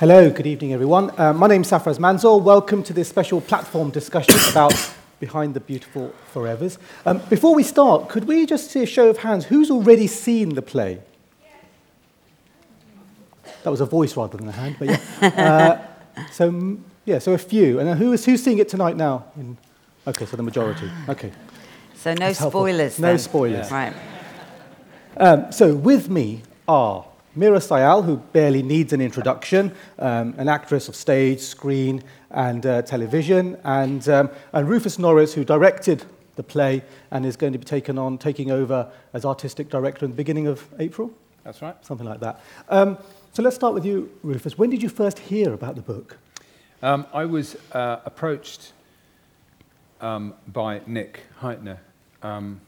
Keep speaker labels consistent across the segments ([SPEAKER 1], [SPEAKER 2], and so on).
[SPEAKER 1] Hello, good evening, everyone. Uh, my is Sarfraz Manzoor. Welcome to this special platform discussion about Behind the Beautiful Forevers. Um, before we start, could we just see a show of hands? Who's already seen the play? That was a voice rather than a hand, but yeah. Uh, so, yeah, so a few. And who is, who's seeing it tonight now? In, okay, so the majority. Okay.
[SPEAKER 2] So no spoilers.
[SPEAKER 1] No spoilers.
[SPEAKER 2] Right.
[SPEAKER 1] Um, so with me are Meera Syal, who barely needs an introduction, um, an actress of stage, screen, and uh, television, and, um, and Rufus Norris, who directed the play and is going to be taken on, taking over as artistic director in the beginning of April,
[SPEAKER 3] That's right.
[SPEAKER 1] something like that. Um, so let's start with you, Rufus. When did you first hear about the book?
[SPEAKER 3] Um, I was uh, approached um, by Nick Hytner. Um,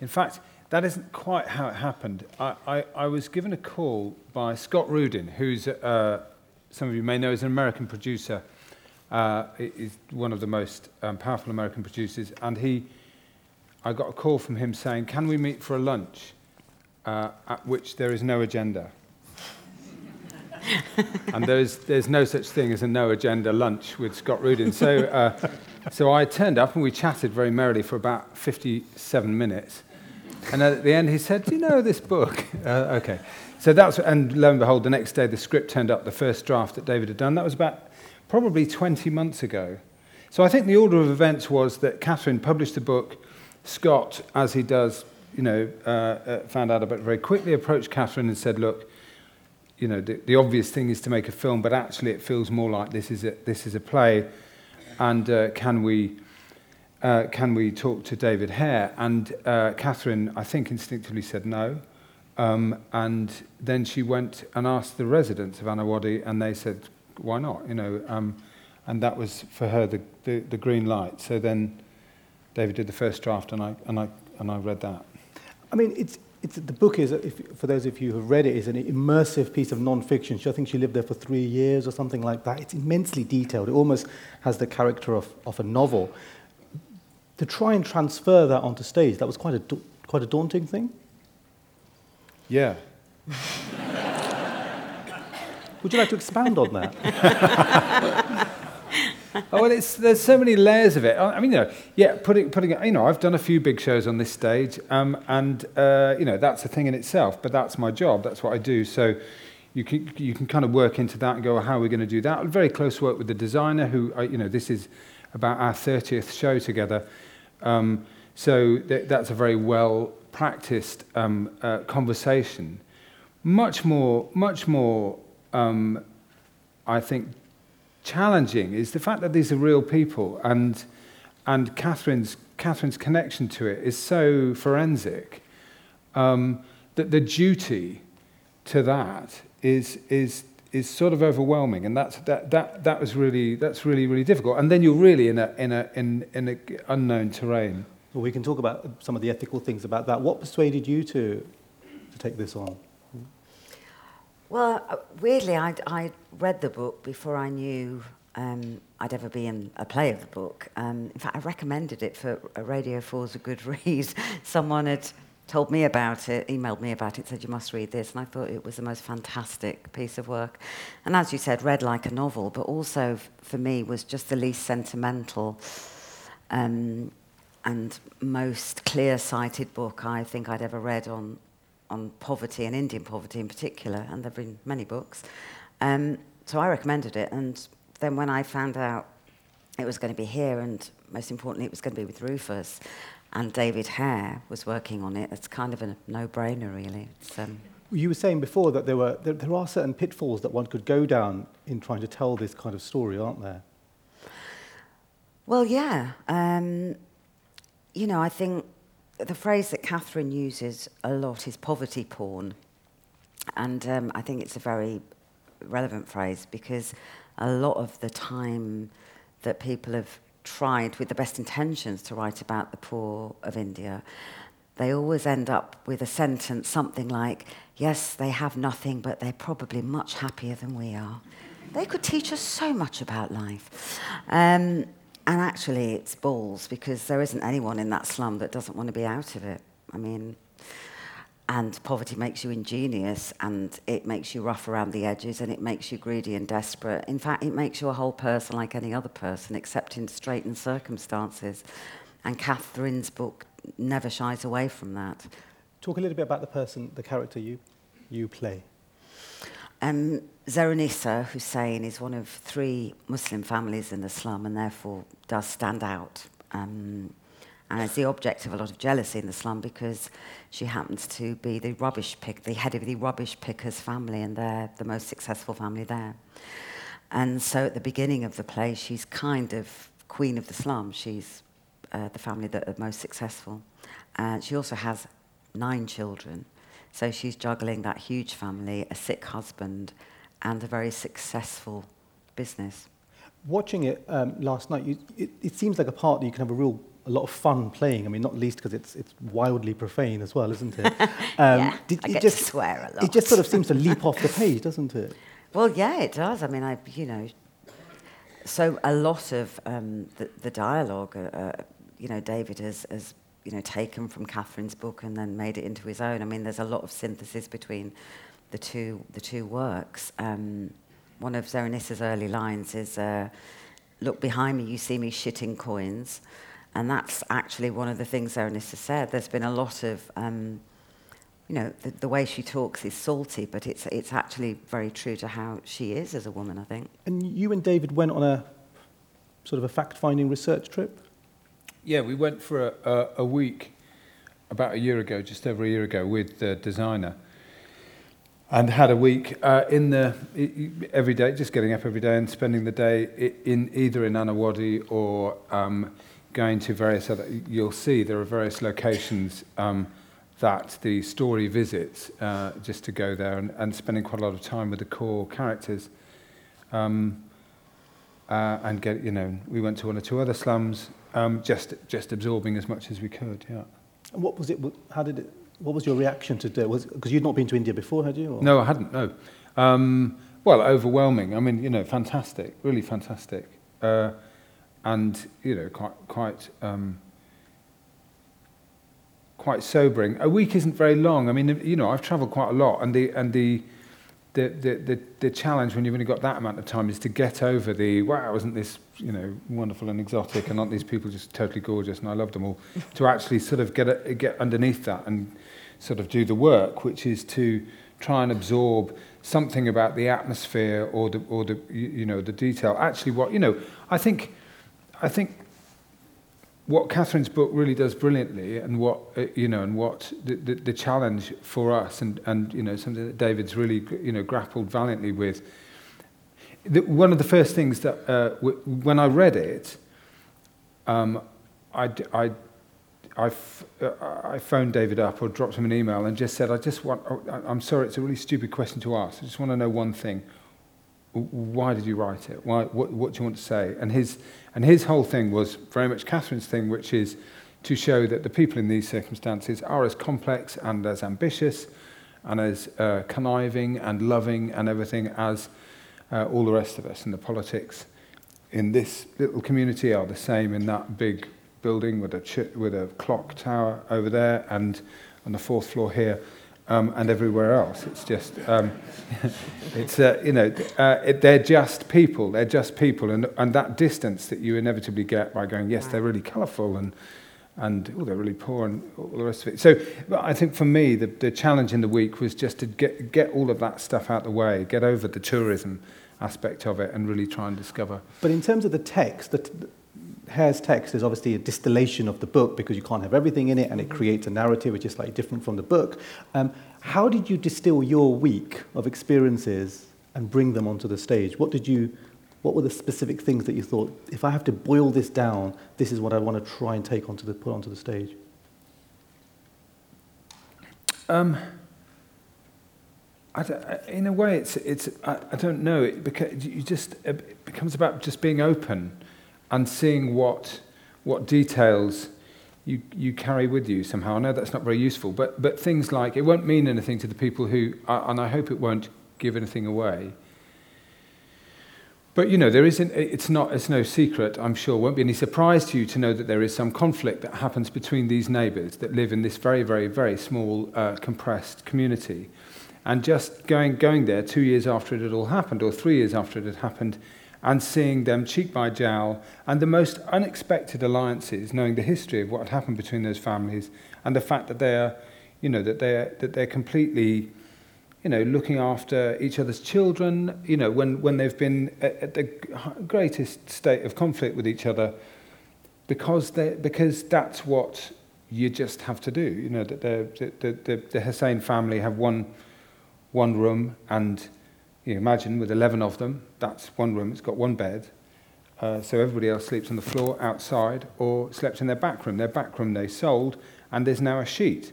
[SPEAKER 3] in fact, that isn't quite how it happened. I, I, I was given a call by Scott Rudin, who's, uh, some of you may know, is an American producer. Uh, is one of the most um, powerful American producers. And he, I got a call from him saying, can we meet for a lunch uh, at which there is no agenda? and there's, there's no such thing as a no agenda lunch with Scott Rudin. So, uh, so I turned up and we chatted very merrily for about 57 minutes. And at the end, he said, Do you know this book? Uh, okay. So that's, and lo and behold, the next day the script turned up, the first draft that David had done. That was about probably 20 months ago. So I think the order of events was that Catherine published the book. Scott, as he does, you know, uh, uh, found out about it very quickly, approached Catherine and said, Look, you know, the, the obvious thing is to make a film, but actually it feels more like this is a, this is a play. And uh, can we uh, can we talk to David Hare? And uh, Katherine, I think, instinctively said no. Um, and then she went and asked the residents of Annawadi, and they said, why not? You know, um, and that was for her the, the, the green light. So then David did the first draft, and I, and I, and I read that.
[SPEAKER 1] I mean, it's, it's, the book is, if, for those of you who have read it, is an immersive piece of non-fiction. I think she lived there for three years or something like that. It's immensely detailed. It almost has the character of, of a novel. To try and transfer that onto stage, that was quite a, quite a daunting thing.
[SPEAKER 3] Yeah.
[SPEAKER 1] Would you like to expand on that?
[SPEAKER 3] oh, well, it's, there's so many layers of it. I mean, you know, yeah, putting, putting, you know, I've done a few big shows on this stage, um, and uh, you know, that's a thing in itself. But that's my job. That's what I do. So, you can you can kind of work into that and go, well, how are we going to do that? Very close work with the designer, who, you know, this is about our 30th show together. Um, so th- that's a very well practiced um, uh, conversation. Much more, much more, um, I think, challenging is the fact that these are real people, and and Katherine's Katherine's connection to it is so forensic um, that the duty to that is is is sort of overwhelming, and that's that that that was really that's really really difficult. And then you're really in a in a in in a unknown terrain.
[SPEAKER 1] Well, we can talk about some of the ethical things about that. What persuaded you to to take this on?
[SPEAKER 2] Well, uh, weirdly, I'd, I'd read the book before I knew um, I'd ever be in a play of the book. Um, in fact, I recommended it for Radio 4's A Good Read. Someone had told me about it, emailed me about it, said, You must read this. And I thought it was the most fantastic piece of work. And as you said, read like a novel, but also for me was just the least sentimental um, and most clear sighted book I think I'd ever read on, on poverty and Indian poverty in particular. And there have been many books. Um, so I recommended it. And then when I found out it was going to be here and most importantly, it was going to be with Rufus. And David Hare was working on it. It's kind of a no-brainer, really. Um,
[SPEAKER 1] you were saying before that there were there, there, are certain pitfalls that one could go down in trying to tell this kind of story, aren't there?
[SPEAKER 2] Well, yeah. Um, you know, I think the phrase that Katherine uses a lot is poverty porn, and um, I think it's a very relevant phrase because a lot of the time that people have tried with the best intentions to write about the poor of India, they always end up with a sentence something like, Yes, they have nothing, but they're probably much happier than we are. They could teach us so much about life. Um, and actually, it's balls because there isn't anyone in that slum that doesn't want to be out of it. I mean, And poverty makes you ingenious and it makes you rough around the edges and it makes you greedy and desperate. In fact, it makes you a whole person like any other person, except in straitened circumstances. And Catherine's book never shies away from that.
[SPEAKER 1] Talk a little bit about the person, the character you, you play.
[SPEAKER 2] Um, Zeranissa Hussein is one of three Muslim families in the slum and therefore does stand out. Um, and is the object of a lot of jealousy in the slum because she happens to be the rubbish pick, the head of the rubbish pickers family, and they're the most successful family there. And so at the beginning of the play, she's kind of queen of the slum. She's uh, the family that are most successful. Uh, she also has nine children. So she's juggling that huge family, a sick husband, and a very successful business.
[SPEAKER 1] Watching it um, last night, you, it, it seems like a part that you can have a real a lot of fun playing. I mean, not least because it's it's wildly profane as well, isn't it?
[SPEAKER 2] Um, yeah, did, I get just, to swear a lot.
[SPEAKER 1] It just sort of seems to leap off the page, doesn't it?
[SPEAKER 2] Well, yeah, it does. I mean, I you know, so a lot of um, the, the dialogue, uh, uh, you know, David has, has you know taken from Catherine's book and then made it into his own. I mean, there's a lot of synthesis between the two the two works. Um, one of Zerenissa's early lines is, uh, "Look behind me, you see me shitting coins." And that's actually one of the things Zehrunisa said. There's been a lot of, um, you know, the, the, way she talks is salty, but it's, it's actually very true to how she is as a woman, I think.
[SPEAKER 1] And you and David went on a sort of a fact-finding research trip?
[SPEAKER 3] Yeah, we went for a, a, a week about a year ago, just over a year ago, with the designer and had a week uh, in the every day, just getting up every day and spending the day in either in Annawadi or um, going to various other, you'll see there are various locations um, that the story visits, uh, just to go there and, and spending quite a lot of time with the core characters. Um, uh, and get, you know, we went to one or two other slums, um, just, just absorbing as much as we could, yeah.
[SPEAKER 1] And what was it, how did it, what was your reaction to it? Because you'd not been to India before, had you?
[SPEAKER 3] Or? No, I hadn't, no. Um, well, overwhelming. I mean, you know, fantastic, really fantastic. Uh, and you know quite quite um, quite sobering. A week isn't very long. I mean, you know, I've travelled quite a lot, and the and the the, the, the, the challenge when you've only got that amount of time is to get over the wow, isn't this you know wonderful and exotic, and aren't these people just totally gorgeous, and I love them all. to actually sort of get a, get underneath that and sort of do the work, which is to try and absorb something about the atmosphere or the or the you know the detail. Actually, what you know, I think I think what Katherine's book really does brilliantly, and what uh, you know, and what the, the, the challenge for us, and and you know, something that David's really you know grappled valiantly with. The, one of the first things that uh, w- when I read it, um, I, I, I, f- uh, I phoned David up or dropped him an email and just said, I just want, oh, I'm sorry, it's a really stupid question to ask. I just want to know one thing why did you write it? Why, what, what do you want to say? And his, and his whole thing was very much Catherine's thing, which is to show that the people in these circumstances are as complex and as ambitious and as uh, conniving and loving and everything as uh, all the rest of us. And the politics in this little community are the same in that big building with a, ch- with a clock tower over there and on the fourth floor here um, and everywhere else. It's just, um, it's, uh, you know, uh, it, they're just people. They're just people. And, and that distance that you inevitably get by going, yes, they're really colourful and, and oh, they're really poor and all the rest of it. So I think for me, the, the challenge in the week was just to get, get all of that stuff out the way, get over the tourism aspect of it and really try and discover.
[SPEAKER 1] But in terms of the text, the, Hare's text is obviously a distillation of the book because you can't have everything in it and it mm-hmm. creates a narrative which is slightly different from the book. Um, how did you distill your week of experiences and bring them onto the stage? What did you, what were the specific things that you thought, if I have to boil this down, this is what I want to try and take onto the, put onto the stage?
[SPEAKER 3] Um, in a way, it's, it's I, I don't know. It, beca- you just, it becomes about just being open and seeing what, what details you, you carry with you somehow. I know that's not very useful, but, but things like it won't mean anything to the people who, and I hope it won't give anything away. But you know, there isn't. It's not. It's no secret. I'm sure. Won't be any surprise to you to know that there is some conflict that happens between these neighbours that live in this very, very, very small, uh, compressed community. And just going going there two years after it had all happened, or three years after it had happened, and seeing them cheek by jowl, and the most unexpected alliances, knowing the history of what had happened between those families, and the fact that they are, you know, that they're that they're completely, you know, looking after each other's children. You know, when when they've been at, at the greatest state of conflict with each other, because they because that's what you just have to do. You know, that the the the, the Hussein family have one one room and you imagine with 11 of them, that's one room, it's got one bed. Uh, so everybody else sleeps on the floor outside or slept in their back room. Their back room they sold, and there's now a sheet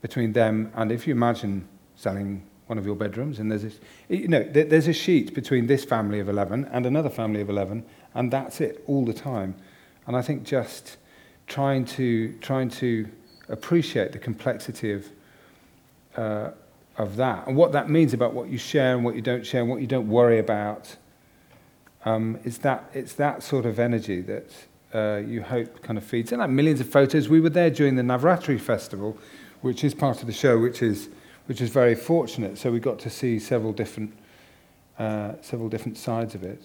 [SPEAKER 3] between them. And if you imagine selling one of your bedrooms, and there's a, you know, there's a sheet between this family of 11 and another family of 11, and that's it all the time. And I think just trying to, trying to appreciate the complexity of uh, of that and what that means about what you share and what you don't share and what you don't worry about. Um, is that, it's that sort of energy that uh, you hope kind of feeds And Like millions of photos. We were there during the Navratri festival, which is part of the show, which is, which is very fortunate. So we got to see several different, uh, several different sides of it.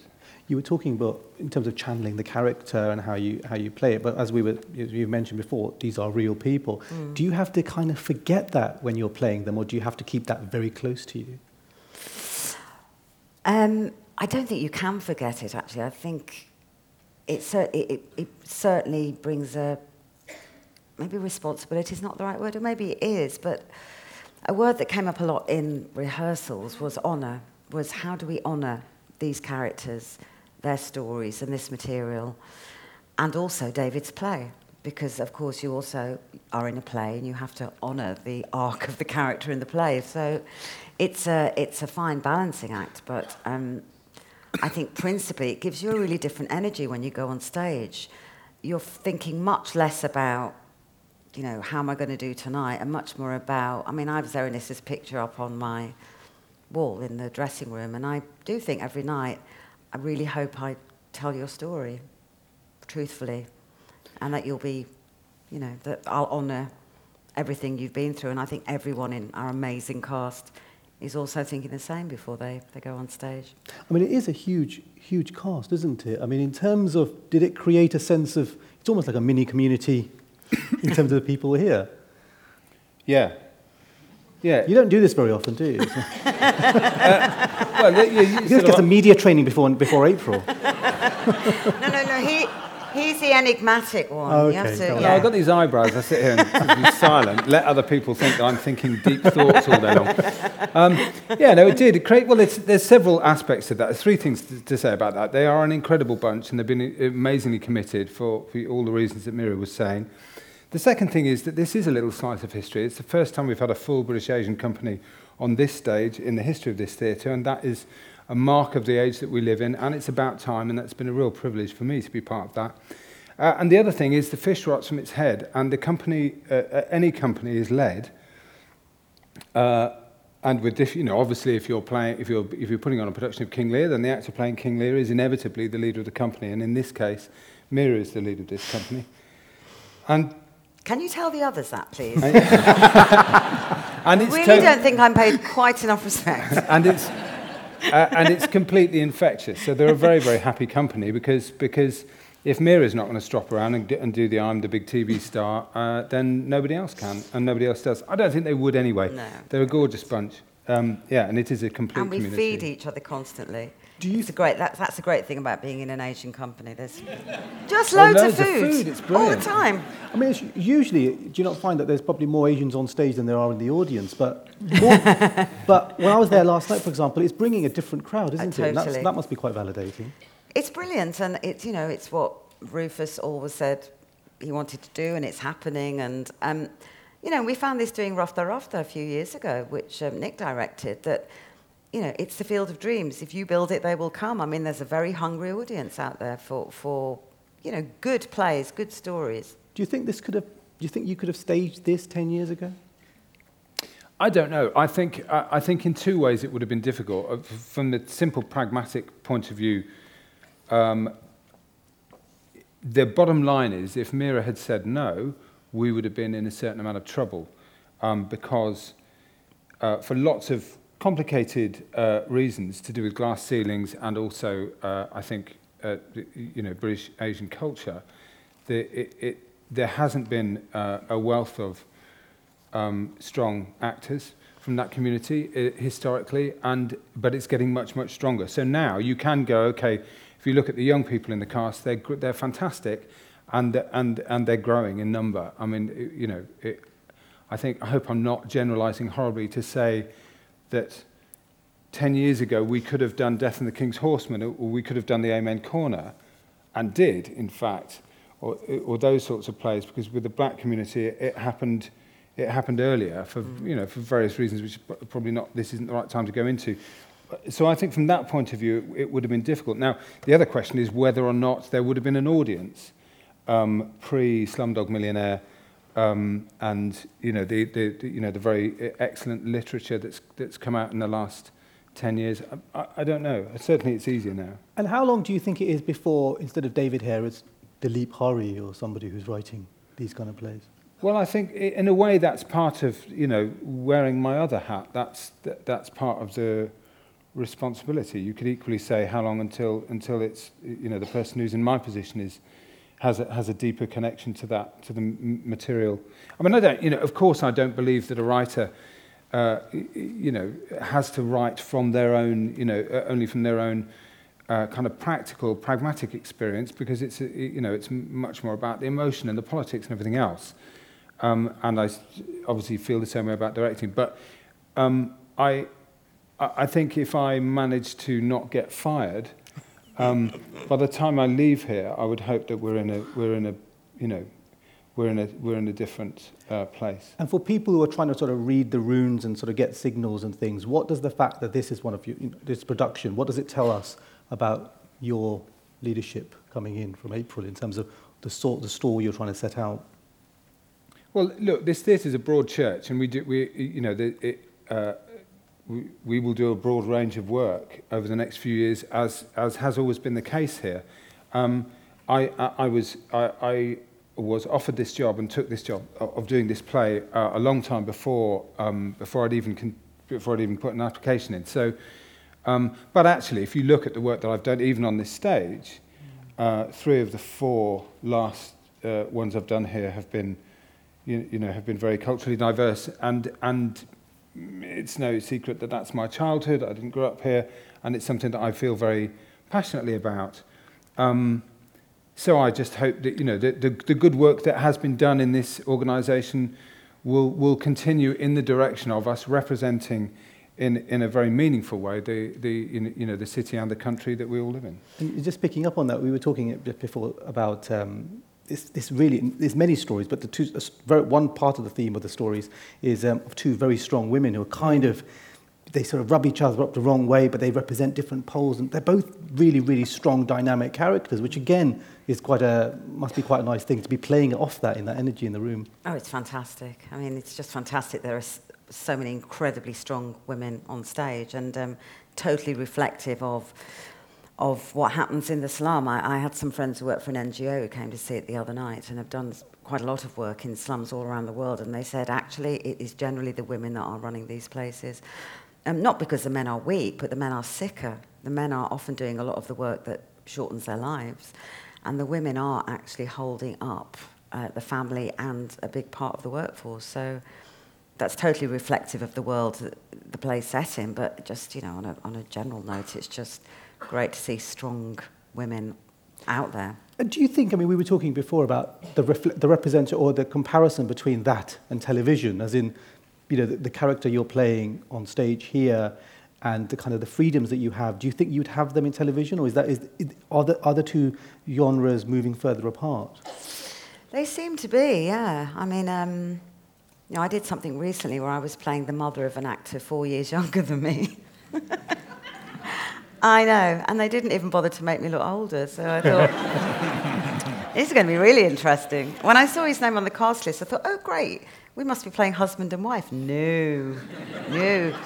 [SPEAKER 1] You were talking about in terms of channeling the character and how you how you play it, but as we were as you mentioned before, these are real people. Mm. Do you have to kind of forget that when you're playing them, or do you have to keep that very close to you?
[SPEAKER 2] Um, I don't think you can forget it. Actually, I think it, it, it certainly brings a maybe responsibility is not the right word, or maybe it is, but a word that came up a lot in rehearsals was honour, was how do we honour these characters, their stories, and this material, and also David's play. Because, of course, you also are in a play and you have to honour the arc of the character in the play. So it's a, it's a fine balancing act, but um, I think principally it gives you a really different energy when you go on stage. You're thinking much less about you know, how am I going to do tonight? And much more about, I mean, I have Zehrunisa's picture up on my wall in the dressing room, and I do think every night, I really hope I tell your story truthfully and that you'll be, you know, that I'll honour everything you've been through. And I think everyone in our amazing cast is also thinking the same before they, they go on stage.
[SPEAKER 1] I mean, it is a huge, huge cast, isn't it? I mean, in terms of, did it create a sense of, it's almost like a mini community in terms of the people here?
[SPEAKER 3] Yeah,
[SPEAKER 1] Yeah. You don't do this very often, do you? uh, well, you, you, you get some media training before, before April.
[SPEAKER 2] no, no, no. He, he's the enigmatic one.
[SPEAKER 1] Oh, okay.
[SPEAKER 3] To, yeah. I've got these eyebrows. I sit here and be silent, let other people think that I'm thinking deep thoughts all day long. Um, yeah, no, it did. It create, well, there's several aspects to that. There's three things to, to, say about that. They are an incredible bunch, and they've been amazingly committed for, for all the reasons that Meera was saying. The second thing is that this is a little slice of history. It's the first time we've had a full British Asian company on this stage in the history of this theatre, and that is a mark of the age that we live in, and it's about time, and that's been a real privilege for me to be part of that. Uh, and the other thing is the fish rots from its head, and the company, uh, uh any company is led, uh, and with you know, obviously, if you're playing, if you're if you're putting on a production of King Lear, then the actor playing King Lear is inevitably the leader of the company, and in this case, Meera is the leader of this company. And
[SPEAKER 2] can you tell the others that, please? and it's really to- don't think I'm paid quite enough respect.
[SPEAKER 3] and it's uh, and it's completely infectious. So they're a very very happy company because because if Meera's not going to strop around and, and do the I'm the big TV star, uh, then nobody else can and nobody else does. I don't think they would anyway.
[SPEAKER 2] No.
[SPEAKER 3] They're a gorgeous bunch. Um, yeah, and it is a complete
[SPEAKER 2] And we
[SPEAKER 3] community.
[SPEAKER 2] feed each other constantly. Do you it's a great, that, that's a great thing about being in an Asian company. There's just loads, oh,
[SPEAKER 1] loads
[SPEAKER 2] of, food
[SPEAKER 1] of food. It's
[SPEAKER 2] brilliant. All the time.
[SPEAKER 1] I mean, usually, do you not find that there's probably more Asians on stage than there are in the audience? But, more, but when I was there last night, for example, it's bringing a different crowd, isn't
[SPEAKER 2] oh, totally.
[SPEAKER 1] it? Totally. that must be quite validating.
[SPEAKER 2] It's brilliant. And it's, you know, it's what Rufus always said he wanted to do, and it's happening. And, um, you know, we found this doing Rafta Rafta a few years ago, which um, Nick directed, that you know, it's the field of dreams. If you build it, they will come. I mean, there's a very hungry audience out there for, for you know, good plays, good stories.
[SPEAKER 1] Do you think this could have? Do you think you could have staged this ten years ago?
[SPEAKER 3] I don't know. I think I think in two ways it would have been difficult. Uh, from the simple pragmatic point of view, um, the bottom line is if Meera had said no, we would have been in a certain amount of trouble um, because uh, for lots of complicated uh, reasons to do with glass ceilings and also, uh, I think, uh, you know, British Asian culture, the, it, it, there hasn't been uh, a wealth of um, strong actors from that community uh, historically, and but it's getting much, much stronger. So now you can go, okay, if you look at the young people in the cast, they're, they're fantastic and, and, and they're growing in number. I mean, you know, it, I think, I hope I'm not generalizing horribly to say, that 10 years ago we could have done Death and the King's Horseman or we could have done the Amen Corner and did, in fact, or, or those sorts of plays because with the black community it, it happened it happened earlier for mm. you know for various reasons which probably not this isn't the right time to go into. So I think from that point of view it, it would have been difficult. Now the other question is whether or not there would have been an audience um, pre Slumdog Millionaire Um, and you know the, the, the you know the very excellent literature that's that's come out in the last 10 years. I, I, I don't know. Certainly it's easier now.
[SPEAKER 1] And how long do you think it is before, instead of David Hare, it's Dilip Hari or somebody who's writing these kind of plays?
[SPEAKER 3] Well, I think in a way that's part of, you know, wearing my other hat. That's, that, that's part of the responsibility. You could equally say how long until, until it's, you know, the person who's in my position is, has a, has a deeper connection to that to the material. I mean, I don't, you know, of course, I don't believe that a writer, uh, you know, has to write from their own, you know, uh, only from their own uh, kind of practical, pragmatic experience, because it's, uh, you know, it's much more about the emotion and the politics and everything else. Um, and I obviously feel the same way about directing, but um, I, I think if I manage to not get fired. Um, by the time I leave here, I would hope that we're in a, we're in a you know, we're in a, we're in a different uh, place.
[SPEAKER 1] And for people who are trying to sort of read the runes and sort of get signals and things, what does the fact that this is one of you, you know, this production, what does it tell us about your leadership coming in from April in terms of the sort, the story you're trying to set out?
[SPEAKER 3] Well, look, this theatre is a broad church, and we do, we, you know, the, it, uh, we, will do a broad range of work over the next few years, as, as has always been the case here. Um, I, I, I, was, I, I was offered this job and took this job of doing this play uh, a long time before, um, before, I'd even con- before I'd even put an application in. So, um, but actually, if you look at the work that I've done, even on this stage, uh, three of the four last uh, ones I've done here have been, you, you know, have been very culturally diverse and, and it's no secret that that's my childhood. I didn't grow up here, and it's something that I feel very passionately about. Um, so I just hope that you know the, the, the good work that has been done in this organisation will will continue in the direction of us representing in in a very meaningful way the the you know the city and the country that we all live in.
[SPEAKER 1] And just picking up on that, we were talking before about um, this, this really, there's many stories, but the two, uh, very, one part of the theme of the stories is um, of two very strong women who are kind of, they sort of rub each other up the wrong way, but they represent different poles, and they're both really, really strong, dynamic characters, which again is quite a must be quite a nice thing to be playing off that in that energy in the room.
[SPEAKER 2] Oh, it's fantastic. I mean, it's just fantastic. There are so many incredibly strong women on stage, and um, totally reflective of of what happens in the slum. I, I had some friends who work for an NGO who came to see it the other night and have done quite a lot of work in slums all around the world, and they said actually it is generally the women that are running these places. Um, not because the men are weak, but the men are sicker. The men are often doing a lot of the work that shortens their lives, and the women are actually holding up uh, the family and a big part of the workforce. So that's totally reflective of the world the play set in, but just you know on a, on a general note, it's just great to see strong women out there.
[SPEAKER 1] And do you think, I mean, we were talking before about the, the representative or the comparison between that and television, as in, you know, the, the character you're playing on stage here and the kind of the freedoms that you have. Do you think you'd have them in television or is that, is, are, the, are the two genres moving further apart?
[SPEAKER 2] They seem to be, yeah. I mean, um, you know, I did something recently where I was playing the mother of an actor four years younger than me. I know, and they didn't even bother to make me look older, so I thought, this is going to be really interesting. When I saw his name on the cast list, I thought, oh, great, we must be playing husband and wife. No, no.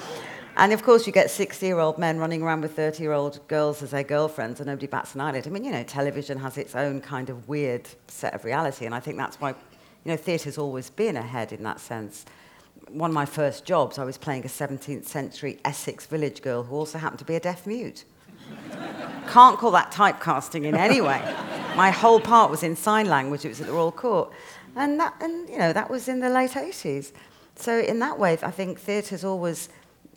[SPEAKER 2] And of course, you get 60 year old men running around with 30 year old girls as their girlfriends, and nobody bats an eyelid. I mean, you know, television has its own kind of weird set of reality, and I think that's why, you know, theatre's always been ahead in that sense. One of my first jobs, I was playing a 17th century Essex village girl who also happened to be a deaf mute. Can't call that typecasting in any way. My whole part was in sign language. It was at the Royal Court, and that, and you know, that was in the late 80s. So in that way, I think theatre's always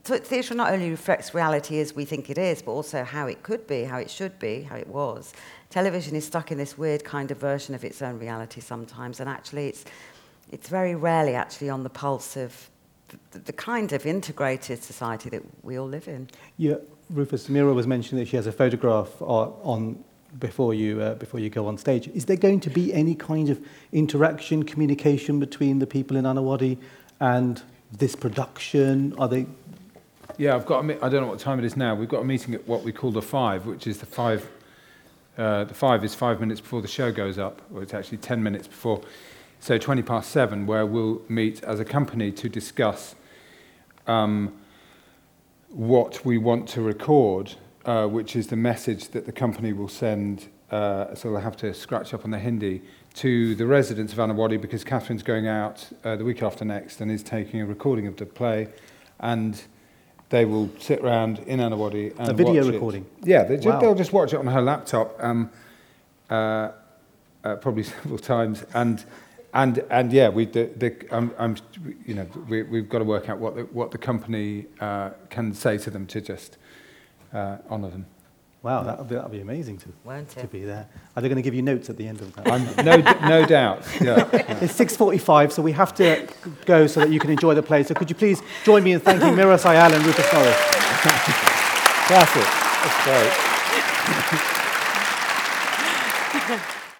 [SPEAKER 2] So theatre not only reflects reality as we think it is, but also how it could be, how it should be, how it was. Television is stuck in this weird kind of version of its own reality sometimes, and actually, it's it's very rarely actually on the pulse of the, the kind of integrated society that we all live in.
[SPEAKER 1] Yeah, Rufus Mira was mentioning that she has a photograph on before you uh, before you go on stage. Is there going to be any kind of interaction, communication between the people in Anawadi and this production? Are they?
[SPEAKER 3] Yeah, I've got. A I don't know what time it is now. We've got a meeting at what we call the five, which is the five. Uh, the five is five minutes before the show goes up, or it's actually ten minutes before. So twenty past seven, where we'll meet as a company to discuss um, what we want to record, uh, which is the message that the company will send. Uh, so they'll have to scratch up on the Hindi to the residents of Annawadi because Katherine's going out uh, the week after next and is taking a recording of the play, and they will sit around in Annawadi and
[SPEAKER 1] a video recording.
[SPEAKER 3] It. Yeah, they
[SPEAKER 1] wow.
[SPEAKER 3] they'll just watch it on her laptop, um, uh, uh, probably several times, and and and yeah, we the, the I'm, I'm you know we we've got to work out what the, what the company uh, can say to them to just uh, honour them.
[SPEAKER 1] Wow, that would be, that'd be amazing to,
[SPEAKER 2] Won't
[SPEAKER 1] to
[SPEAKER 2] it?
[SPEAKER 1] be there. Are they going to give you notes at the end of that?
[SPEAKER 3] I'm, no, no doubt. Yeah.
[SPEAKER 1] It's 6.45, so we have to go so that you can enjoy the play. So could you please join me in thanking Meera Syal and Rufus Norris?
[SPEAKER 3] Classic. That's great.